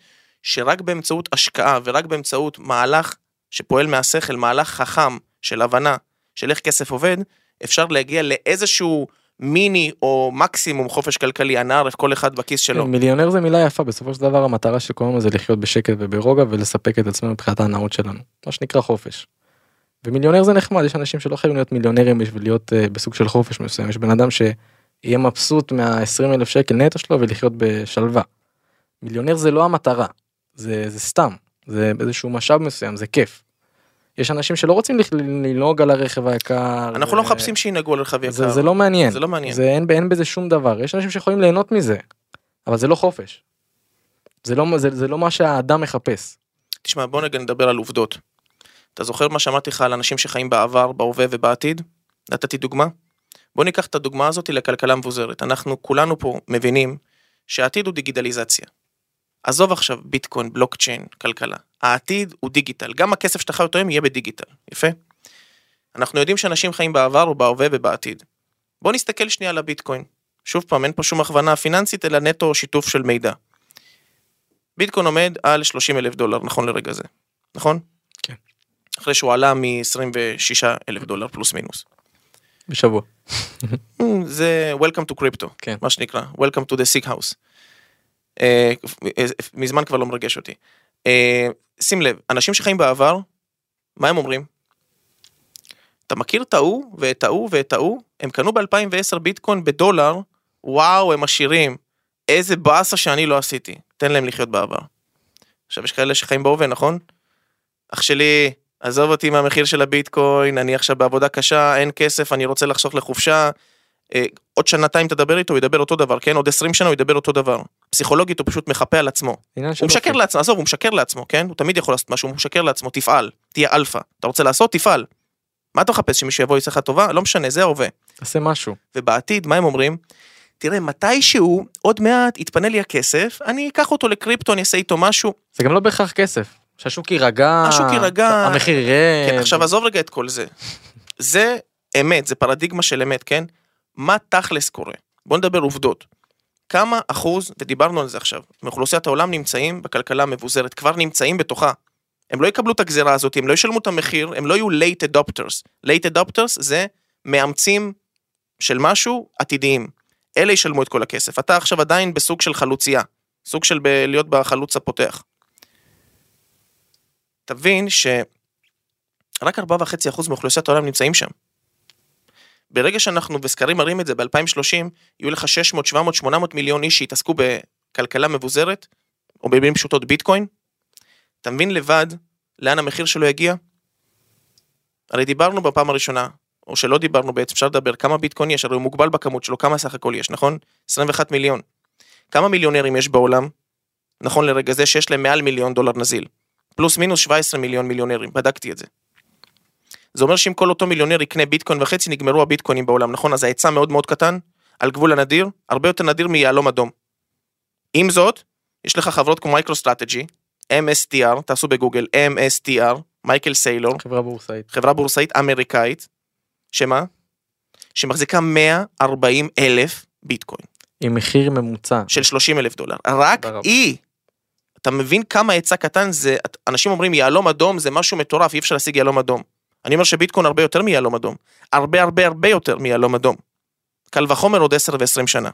שרק באמצעות השקעה ורק באמצעות מהלך שפועל מהשכל, מהלך חכם של הבנה של איך כסף עובד, אפשר להגיע לאיזשהו מיני או מקסימום חופש כלכלי, הנערף כל אחד בכיס שלו. כן, מיליונר זה מילה יפה, בסופו של דבר המטרה של כולנו זה לחיות בשקט וברוגע ולספק את עצמנו מבחינת ההנאות שלנו, מה שנקרא חופש. ומיליונר זה נחמד, יש אנשים שלא חייבים להיות מיליונרים בשביל להיות uh, בסוג של חופש מסוים, יש בן אדם שיהיה מבסוט מה-20 אלף שקל נטו שלו ולחיות בשלווה. מיליונר זה לא המטרה, זה, זה סתם, זה איזשהו משאב מסוים, זה כיף. יש אנשים שלא רוצים לנהוג על הרכב היקר. אנחנו ו- לא מחפשים שינהגו על רכב יקר. זה, זה לא מעניין. זה לא מעניין. זה אין, אין בזה שום דבר. יש אנשים שיכולים ליהנות מזה, אבל זה לא חופש. זה לא, זה, זה לא מה שהאדם מחפש. תשמע, בוא נגע נדבר על עובדות. אתה זוכר מה שאמרתי לך על אנשים שחיים בעבר, בהווה ובעתיד? נתתי דוגמה? בוא ניקח את הדוגמה הזאת לכלכלה מבוזרת. אנחנו כולנו פה מבינים שהעתיד הוא דיגיטליזציה. עזוב עכשיו ביטקוין, בלוקצ'יין, כלכלה. העתיד הוא דיגיטל. גם הכסף שאתה חי אותו יהיה בדיגיטל. יפה? אנחנו יודעים שאנשים חיים בעבר ובהווה ובעתיד. בוא נסתכל שנייה על הביטקוין. שוב פעם, אין פה שום הכוונה פיננסית, אלא נטו שיתוף של מידע. ביטקוין עומד על 30 אלף דולר נכון לרגע זה, נכון? כן. אחרי שהוא עלה מ-26 אלף דולר פלוס מינוס. בשבוע. Mm, זה Welcome to crypto, כן. מה שנקרא, Welcome to the sick house. אה, מזמן כבר לא מרגש אותי. אה, שים לב, אנשים שחיים בעבר, מה הם אומרים? אתה מכיר את ההוא ואת ההוא ואת ההוא? הם קנו ב-2010 ביטקוין בדולר, וואו, הם עשירים. איזה באסה שאני לא עשיתי. תן להם לחיות בעבר. עכשיו יש כאלה שחיים בהווה, נכון? אח שלי, עזוב אותי מהמחיר של הביטקוין, אני עכשיו בעבודה קשה, אין כסף, אני רוצה לחסוך לחופשה. אה, עוד שנתיים תדבר איתו, הוא ידבר אותו דבר, כן? עוד 20 שנה הוא ידבר אותו דבר. פסיכולוגית הוא פשוט מחפה על עצמו. הוא משקר. לעצמו, עזוב, הוא משקר לעצמו, כן? הוא תמיד יכול לעשות משהו, הוא משקר לעצמו, תפעל, תהיה אלפא. אתה רוצה לעשות, תפעל. מה אתה מחפש, שמישהו יבוא ויעשה לך טובה? לא משנה, זה ההווה. תעשה משהו. ובעתיד, מה הם אומרים? תראה, מתישהו, עוד מעט יתפנה לי הכסף, אני אקח אותו לקריפטו, אני אעשה איתו משהו. זה גם לא בהכרח כסף. שהשוק יירגע. השוק יירגע. המחיר ירד. כן, עכשיו עזוב רגע את כל זה. זה אמת, זה פרדיגמה של אמת, כן? מה תכלס קורה? בוא נדבר עובדות. כמה אחוז, ודיברנו על זה עכשיו, מאוכלוסיית העולם נמצאים בכלכלה המבוזרת, כבר נמצאים בתוכה. הם לא יקבלו את הגזירה הזאת, הם לא ישלמו את המחיר, הם לא יהיו late adopters. late adopters זה מאמצים של משהו עתידיים. אלה ישלמו את כל הכסף. אתה עכשיו עדיין בסוג של חלוצייה, סוג של ב- להיות בחלוץ הפותח. תבין שרק 4.5% מאוכלוסיית העולם נמצאים שם. ברגע שאנחנו, וסקרים מראים את זה, ב-2030, יהיו לך 600, 700, 800 מיליון איש שיתעסקו בכלכלה מבוזרת, או במילים פשוטות ביטקוין, אתה מבין לבד לאן המחיר שלו יגיע? הרי דיברנו בפעם הראשונה, או שלא דיברנו בעצם, אפשר לדבר כמה ביטקוין יש, הרי הוא מוגבל בכמות שלו, כמה סך הכל יש, נכון? 21 מיליון. כמה מיליונרים יש בעולם, נכון לרגע זה, שיש להם מעל מיליון דולר נזיל? פלוס מינוס 17 מיליון מיליונרים, בדקתי את זה. זה אומר שאם כל אותו מיליונר יקנה ביטקוין וחצי, נגמרו הביטקוינים בעולם, נכון? אז ההיצע מאוד מאוד קטן, על גבול הנדיר, הרבה יותר נדיר מיהלום אדום. עם זאת, יש לך חברות כמו מייקרוסטרטג'י, MSTR, תעשו בגוגל, MSTR, מייקל סיילור, חברה בורסאית. חברה בורסאית אמריקאית, שמה? שמחזיקה 140 אלף ביטקוין, עם מחיר ממוצע. של 30 אלף דולר. רק רבה. היא, אתה מבין כמה היצע קטן זה, אנשים אומרים יהלום אדום זה משהו מטורף, אי אפשר להשיג יהלום אדום. אני אומר שביטקוין הרבה יותר מיהלום אדום. הרבה הרבה הרבה יותר מיהלום אדום. קל וחומר עוד 10 ו-20 שנה.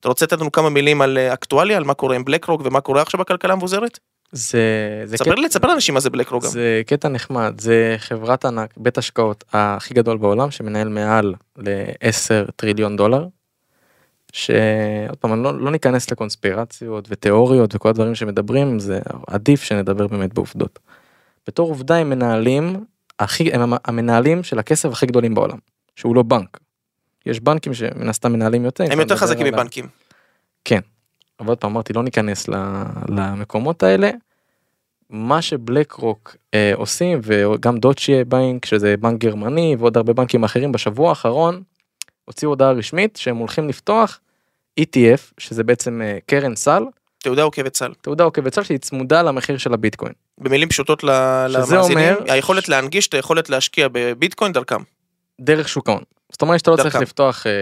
אתה רוצה לתת לנו כמה מילים על אה, אקטואליה, על מה קורה עם בלק רוק ומה קורה עכשיו בכלכלה המבוזרת? זה, זה ספר לי, תספר לאנשים מה זה בלק רוק גם. זה קטע נחמד, זה חברת ענק, בית השקעות הכי גדול בעולם שמנהל מעל ל-10 טריליון דולר. שעוד פעם, לא, לא ניכנס לקונספירציות ותיאוריות וכל הדברים שמדברים, זה עדיף שנדבר באמת בעובדות. בתור עובדה הם מנהלים, הכי, הם המנהלים של הכסף הכי גדולים בעולם, שהוא לא בנק. יש בנקים שמן הסתם מנהלים יותר. הם יותר חזקים מבנקים. כן. אבל עוד פעם אמרתי לא ניכנס למקומות האלה. מה שבלק רוק אה, עושים וגם דוצ'יה בנק שזה בנק גרמני ועוד הרבה בנקים אחרים בשבוע האחרון הוציאו הודעה רשמית שהם הולכים לפתוח ETF שזה בעצם אה, קרן סל. תעודה עוקבת סל. תעודה עוקבת סל שהיא צמודה למחיר של הביטקוין. במילים פשוטות למאזינים, אומר... היכולת להנגיש את היכולת להשקיע בביטקוין דרכם. דרך שוק ההון. זאת אומרת שאתה לא צריך לפתוח אה,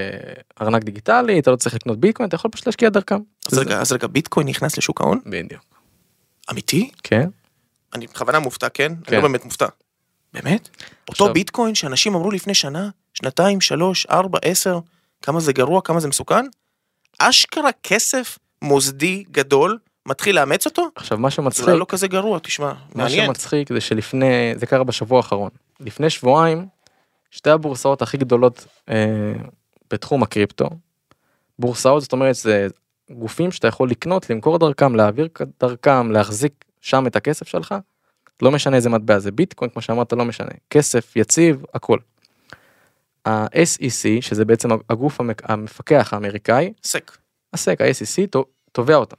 ארנק דיגיטלי, אתה לא צריך לקנות ביטקוין, אתה יכול פשוט להשקיע דרכם. אז רגע, אז רגע, ביטקוין נכנס לשוק ההון? בדיוק. אמיתי? כן. אני בכוונה מופתע, כן? אני כן. לא באמת מופתע. באמת? אותו ביטקוין שאנשים אמרו לפני שנה, שנתיים, שלוש, ארבע, עשר, כמה זה גרוע, כמה זה מסוכן? אשכרה כסף מוסדי גדול מתחיל לאמץ אותו? עכשיו מה שמצחיק, זה לא כזה גרוע, תשמע, מה מעניין. שמצחיק זה שלפני, זה קרה בשבוע האחרון, לפני שבועיים, שתי הבורסאות הכי גדולות אה, בתחום הקריפטו, בורסאות זאת אומרת זה גופים שאתה יכול לקנות, למכור דרכם, להעביר דרכם, להחזיק שם את הכסף שלך, לא משנה איזה מטבע זה ביטקוין כמו שאמרת לא משנה, כסף יציב הכל. ה-SEC שזה בעצם הגוף המפקח האמריקאי, SEC. ה-SEC ה-SEC תובע אותם.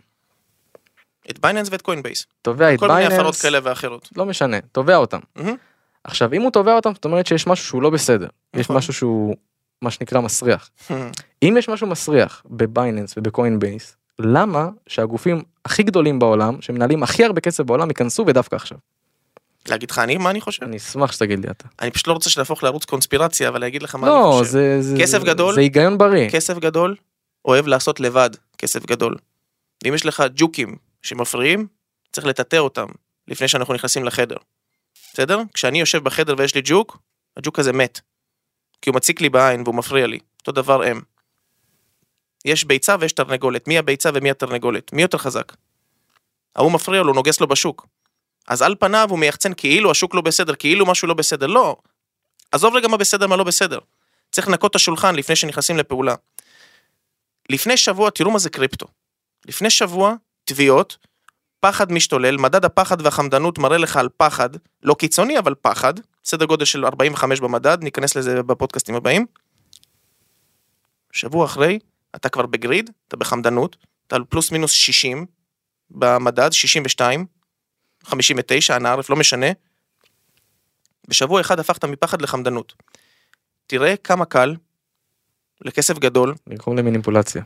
את Binance ואת Coinbase. תובע את כל מיני Binance, הפרות כאלה ואחרות. לא משנה, תובע אותם. מהמם. עכשיו אם הוא תובע אותם זאת אומרת שיש משהו שהוא לא בסדר, יש נכון. משהו שהוא מה שנקרא מסריח. אם יש משהו מסריח ב Binance וב Coinbase, למה שהגופים הכי גדולים בעולם שמנהלים הכי הרבה כסף בעולם ייכנסו ודווקא עכשיו? להגיד לך אני מה אני חושב? אני אשמח שתגיד לי אתה. אני פשוט לא רוצה שנהפוך לערוץ קונספירציה אבל אני אגיד לך מה אני לא, חושב. זה, זה, כסף גדול? זה היגיון בריא. כסף גדול אוהב לעשות לבד כסף גדול. ואם יש לך ג'וקים שמפריעים צריך לטאטא אותם לפני שאנחנו נכנסים לחדר. בסדר? כשאני יושב בחדר ויש לי ג'וק הג'וק הזה מת. כי הוא מציק לי בעין והוא מפריע לי. אותו דבר הם. יש ביצה ויש תרנגולת מי הביצה ומי התרנגולת מי יותר חזק. ההוא מפריע לו נוגס לו בשוק. אז על פניו הוא מייחצן כאילו השוק לא בסדר כאילו משהו לא בסדר לא. עזוב רגע מה בסדר מה לא בסדר. צריך לנקות את השולחן לפני שנכנסים לפעולה. לפני שבוע, תראו מה זה קריפטו. לפני שבוע, תביעות, פחד משתולל, מדד הפחד והחמדנות מראה לך על פחד, לא קיצוני אבל פחד, סדר גודל של 45 במדד, ניכנס לזה בפודקאסטים הבאים. שבוע אחרי, אתה כבר בגריד, אתה בחמדנות, אתה על פלוס מינוס 60 במדד, 62, 59, אנא ערף, לא משנה. בשבוע אחד הפכת מפחד לחמדנות. תראה כמה קל, לכסף גדול, לגרום למניפולציה.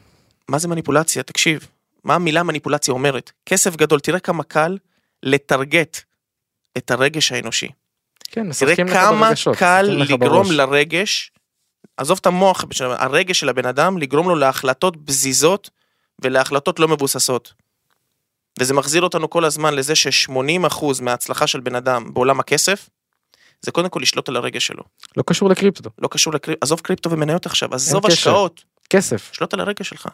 מה זה מניפולציה? תקשיב, מה המילה מניפולציה אומרת? כסף גדול, תראה כמה קל לטרגט את הרגש האנושי. כן, תראה משחקים לך כמה ברגשות, קל משחקים לך לגרום בראש. לרגש, עזוב את המוח, הרגש של הבן אדם, לגרום לו להחלטות בזיזות ולהחלטות לא מבוססות. וזה מחזיר אותנו כל הזמן לזה ש-80% מההצלחה של בן אדם בעולם הכסף, זה קודם כל לשלוט על הרגש שלו. לא קשור לקריפטו. לא קשור לקריפטו, עזוב קריפטו ומניות עכשיו, עזוב. השקעות, כסף. שלוט על הרגש שלך.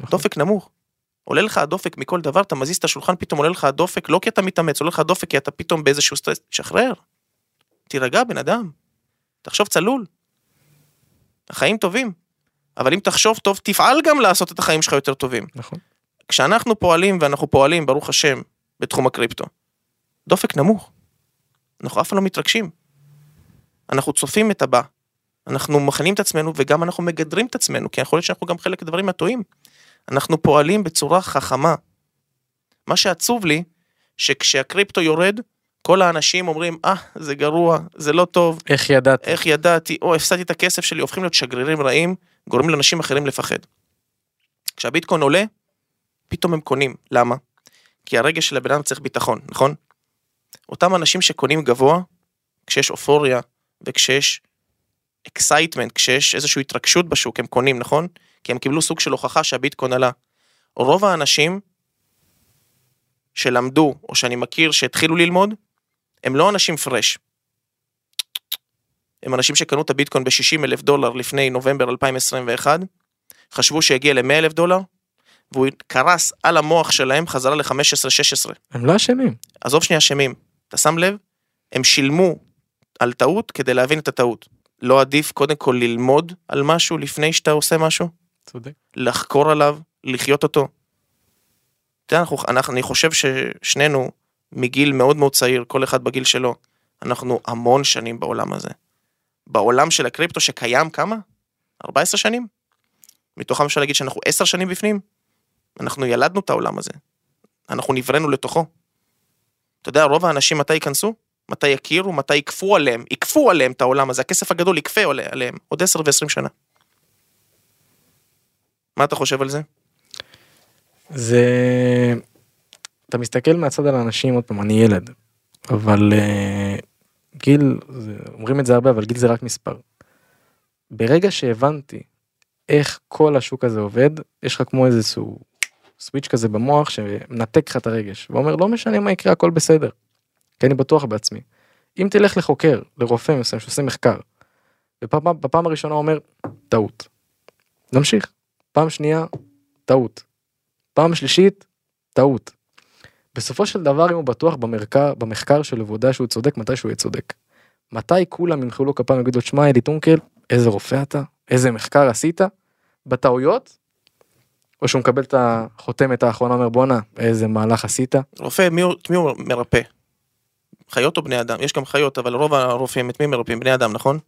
נכון. דופק נמוך. עולה לך הדופק מכל דבר, אתה מזיז את השולחן, פתאום עולה לך הדופק, לא כי אתה מתאמץ, עולה לך הדופק כי אתה פתאום באיזשהו סטרס, תשחרר. תירגע, בן אדם. תחשוב צלול. החיים טובים. אבל אם תחשוב טוב, תפעל גם לעשות את החיים שלך יותר טובים. נכון. כשאנחנו פועלים, ואנחנו פועלים, ברוך השם, בתחום הקריפטו, דופק נמוך. אנחנו אף פעם לא מתרגשים. אנחנו צופים את הבא. אנחנו מכנים את עצמנו וגם אנחנו מגדרים את עצמנו, כי יכול להיות שאנחנו גם חלק מהדברים הטועים. אנחנו פועלים בצורה חכמה. מה שעצוב לי, שכשהקריפטו יורד, כל האנשים אומרים, אה, זה גרוע, זה לא טוב, איך ידעת? איך ידעתי, או הפסדתי את הכסף שלי, הופכים להיות שגרירים רעים, גורמים לאנשים אחרים לפחד. כשהביטקוין עולה, פתאום הם קונים. למה? כי הרגש של הבן אדם צריך ביטחון, נכון? אותם אנשים שקונים גבוה, כשיש אופוריה וכשיש excitement, כשיש איזושהי התרגשות בשוק, הם קונים, נכון? כי הם קיבלו סוג של הוכחה שהביטקוין עלה. רוב האנשים שלמדו, או שאני מכיר שהתחילו ללמוד, הם לא אנשים פרש. הם אנשים שקנו את הביטקוין ב-60 אלף דולר לפני נובמבר 2021, חשבו שהגיע ל-100 אלף דולר, והוא קרס על המוח שלהם חזרה ל-15-16. הם לא אשמים. עזוב שנייה אשמים, אתה שם לב? הם שילמו על טעות כדי להבין את הטעות. לא עדיף קודם כל ללמוד על משהו לפני שאתה עושה משהו? צודק. לחקור עליו, לחיות אותו. אתה יודע, אנחנו, אנחנו, אני חושב ששנינו מגיל מאוד מאוד צעיר, כל אחד בגיל שלו, אנחנו המון שנים בעולם הזה. בעולם של הקריפטו שקיים כמה? 14 שנים? מתוכם אפשר להגיד שאנחנו 10 שנים בפנים? אנחנו ילדנו את העולם הזה. אנחנו נבראנו לתוכו. אתה יודע, רוב האנשים מתי ייכנסו? מתי יכירו? מתי יכפו עליהם? יכפו עליהם את העולם הזה, הכסף הגדול יכפה עליהם עוד 10 ו-20 שנה. מה אתה חושב על זה? זה... אתה מסתכל מהצד על האנשים, עוד פעם, אני ילד, אבל uh, גיל, זה, אומרים את זה הרבה, אבל גיל זה רק מספר. ברגע שהבנתי איך כל השוק הזה עובד, יש לך כמו איזשהו סוויץ' כזה במוח שמנתק לך את הרגש, ואומר לא משנה מה יקרה הכל בסדר. כי אני בטוח בעצמי. אם תלך לחוקר, לרופא מסוים שעושה מחקר, בפעם, בפעם הראשונה אומר טעות. נמשיך. פעם שנייה, טעות. פעם שלישית, טעות. בסופו של דבר אם הוא בטוח במחקר, במחקר שלו והוא יודע שהוא צודק מתי שהוא יהיה צודק. מתי כולם ימחאו לו כפיים ויגידו שמע אלי טונקל איזה רופא אתה איזה מחקר עשית בטעויות. או שהוא מקבל את החותמת האחרונה אומר בואנה איזה מהלך עשית. רופא מי, מי הוא מרפא? חיות או בני אדם? יש גם חיות אבל רוב הרופאים את מי מרפאים? בני אדם נכון?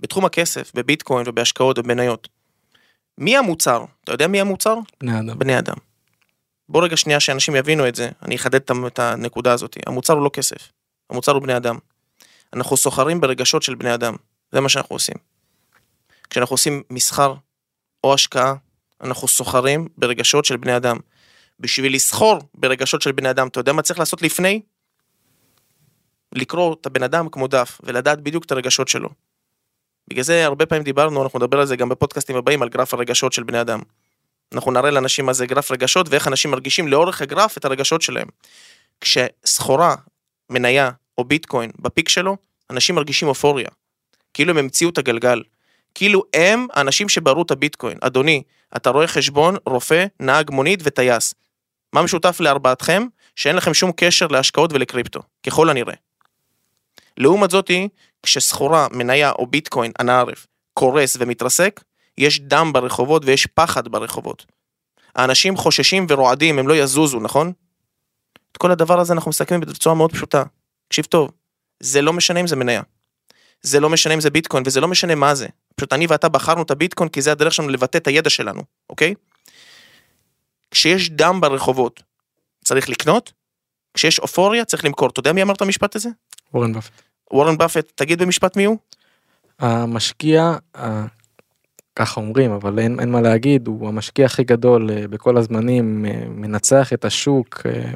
בתחום הכסף בביטקוין ובהשקעות ובמניות. מי המוצר? אתה יודע מי המוצר? בני אדם. בני אדם. בוא רגע שנייה שאנשים יבינו את זה, אני אחדד את הנקודה הזאת. המוצר הוא לא כסף, המוצר הוא בני אדם. אנחנו סוחרים ברגשות של בני אדם, זה מה שאנחנו עושים. כשאנחנו עושים מסחר או השקעה, אנחנו סוחרים ברגשות של בני אדם. בשביל לסחור ברגשות של בני אדם, אתה יודע מה צריך לעשות לפני? לקרוא את הבן אדם כמו דף, ולדעת בדיוק את הרגשות שלו. בגלל זה הרבה פעמים דיברנו, אנחנו נדבר על זה גם בפודקאסטים הבאים, על גרף הרגשות של בני אדם. אנחנו נראה לאנשים מה זה גרף רגשות ואיך אנשים מרגישים לאורך הגרף את הרגשות שלהם. כשסחורה, מניה או ביטקוין בפיק שלו, אנשים מרגישים אופוריה. כאילו הם המציאו את הגלגל. כאילו הם האנשים שברו את הביטקוין. אדוני, אתה רואה חשבון, רופא, נהג מונית וטייס. מה משותף לארבעתכם? שאין לכם שום קשר להשקעות ולקריפטו, ככל הנראה. לעומת זאתי, כשסחורה, מניה או ביטקוין, אנא ערף, קורס ומתרסק, יש דם ברחובות ויש פחד ברחובות. האנשים חוששים ורועדים, הם לא יזוזו, נכון? את כל הדבר הזה אנחנו מסתכלים בצורה מאוד פשוטה. תקשיב טוב, זה לא משנה אם זה מניה. זה לא משנה אם זה ביטקוין, וזה לא משנה מה זה. פשוט אני ואתה בחרנו את הביטקוין כי זה הדרך שלנו לבטא את הידע שלנו, אוקיי? כשיש דם ברחובות, צריך לקנות, כשיש אופוריה צריך למכור. אתה יודע מי אמר את המשפט הזה? וורן באפט. וורן באפט, תגיד במשפט מי הוא? המשקיע, ככה אומרים, אבל אין, אין מה להגיד, הוא המשקיע הכי גדול אה, בכל הזמנים, אה, מנצח את השוק אה,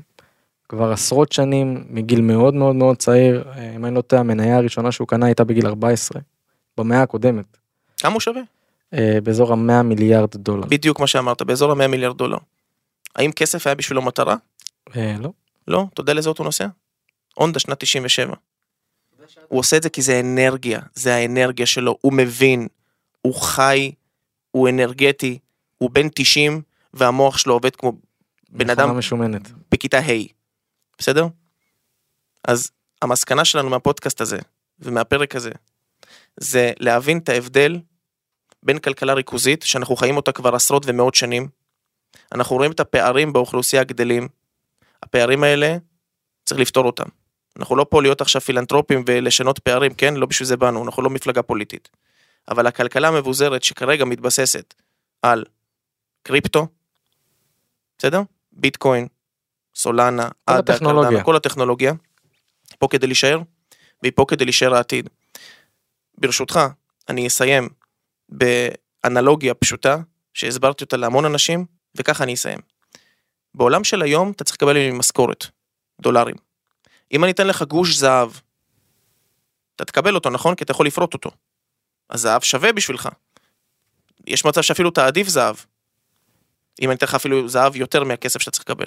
כבר עשרות שנים, מגיל מאוד מאוד מאוד צעיר, אם אני לא טועה, המניה הראשונה שהוא קנה הייתה בגיל 14, במאה הקודמת. כמה הוא שווה? באזור המאה מיליארד דולר. בדיוק מה שאמרת, באזור המאה מיליארד דולר. האם כסף היה בשבילו מטרה? לא. לא? אתה יודע לאיזה אוטו נוסע? הונדה שנת 97. הוא עושה את זה כי זה אנרגיה, זה האנרגיה שלו, הוא מבין, הוא חי, הוא אנרגטי, הוא בן 90 והמוח שלו עובד כמו בן אדם משומנת. בכיתה ה', בסדר? אז המסקנה שלנו מהפודקאסט הזה ומהפרק הזה זה להבין את ההבדל בין כלכלה ריכוזית שאנחנו חיים אותה כבר עשרות ומאות שנים. אנחנו רואים את הפערים באוכלוסייה גדלים. הפערים האלה צריך לפתור אותם. אנחנו לא פה להיות עכשיו פילנטרופים ולשנות פערים, כן? לא בשביל זה באנו, אנחנו לא מפלגה פוליטית. אבל הכלכלה המבוזרת שכרגע מתבססת על קריפטו, בסדר? ביטקוין, סולנה, עדה, קרדנה, כל הטכנולוגיה, פה כדי להישאר, והיא פה כדי להישאר העתיד. ברשותך, אני אסיים באנלוגיה פשוטה, שהסברתי אותה להמון אנשים, וככה אני אסיים. בעולם של היום אתה צריך לקבל ממני משכורת, דולרים. אם אני אתן לך גוש זהב, אתה תקבל אותו, נכון? כי אתה יכול לפרוט אותו. הזהב שווה בשבילך. יש מצב שאפילו תעדיף זהב. אם אני אתן לך אפילו זהב יותר מהכסף שאתה צריך לקבל.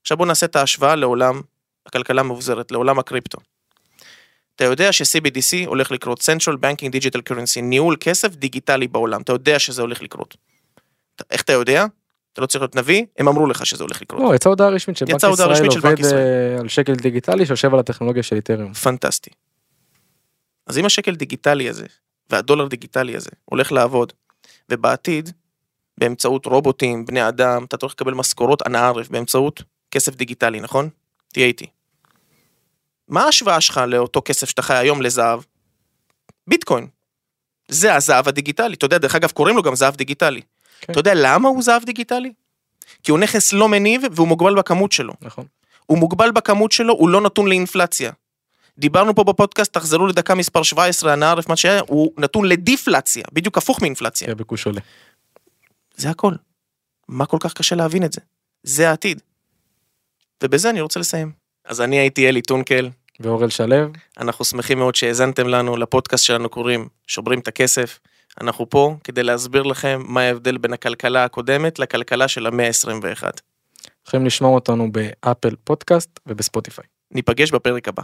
עכשיו בוא נעשה את ההשוואה לעולם הכלכלה המבוזרת, לעולם הקריפטו. אתה יודע ש-CBDC הולך לקרות, Central Banking Digital Currency, ניהול כסף דיגיטלי בעולם, אתה יודע שזה הולך לקרות. איך אתה יודע? אתה לא צריך להיות נביא, הם אמרו לך שזה הולך לקרות. לא, יצאה הודעה רשמית שבנק ישראל של בנק עובד ישראל. אה, על שקל דיגיטלי שיושב על הטכנולוגיה של איתריום. פנטסטי. אז אם השקל דיגיטלי הזה, והדולר דיגיטלי הזה, הולך לעבוד, ובעתיד, באמצעות רובוטים, בני אדם, אתה הולך לקבל משכורות אנא ערף באמצעות כסף דיגיטלי, נכון? תהיה איתי. מה ההשוואה שלך לאותו כסף שאתה חי היום לזהב? ביטקוין. זה הזהב הדיגיטלי. אתה יודע, דרך אגב, קוראים לו גם זהב דיגיטלי. כן. אתה יודע למה הוא זהב דיגיטלי? כי הוא נכס לא מניב והוא מוגבל בכמות שלו. נכון. הוא מוגבל בכמות שלו, הוא לא נתון לאינפלציה. דיברנו פה בפודקאסט, תחזרו לדקה מספר 17, הנער, מה שהיה, הוא נתון לדיפלציה, בדיוק הפוך מאינפלציה. כי הביקוש עולה. זה הכל. מה כל כך קשה להבין את זה? זה העתיד. ובזה אני רוצה לסיים. אז אני הייתי אלי טונקל, ואורל שלו, אנחנו שמחים מאוד שהאזנתם לנו, לפודקאסט שלנו קוראים שוברים את הכסף. אנחנו פה כדי להסביר לכם מה ההבדל בין הכלכלה הקודמת לכלכלה של המאה ה-21. יכולים לשמוע אותנו באפל פודקאסט ובספוטיפיי. ניפגש בפרק הבא.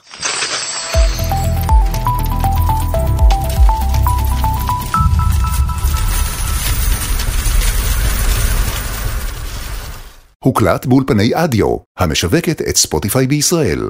הוקלט באולפני אדיו, המשווקת את ספוטיפיי בישראל.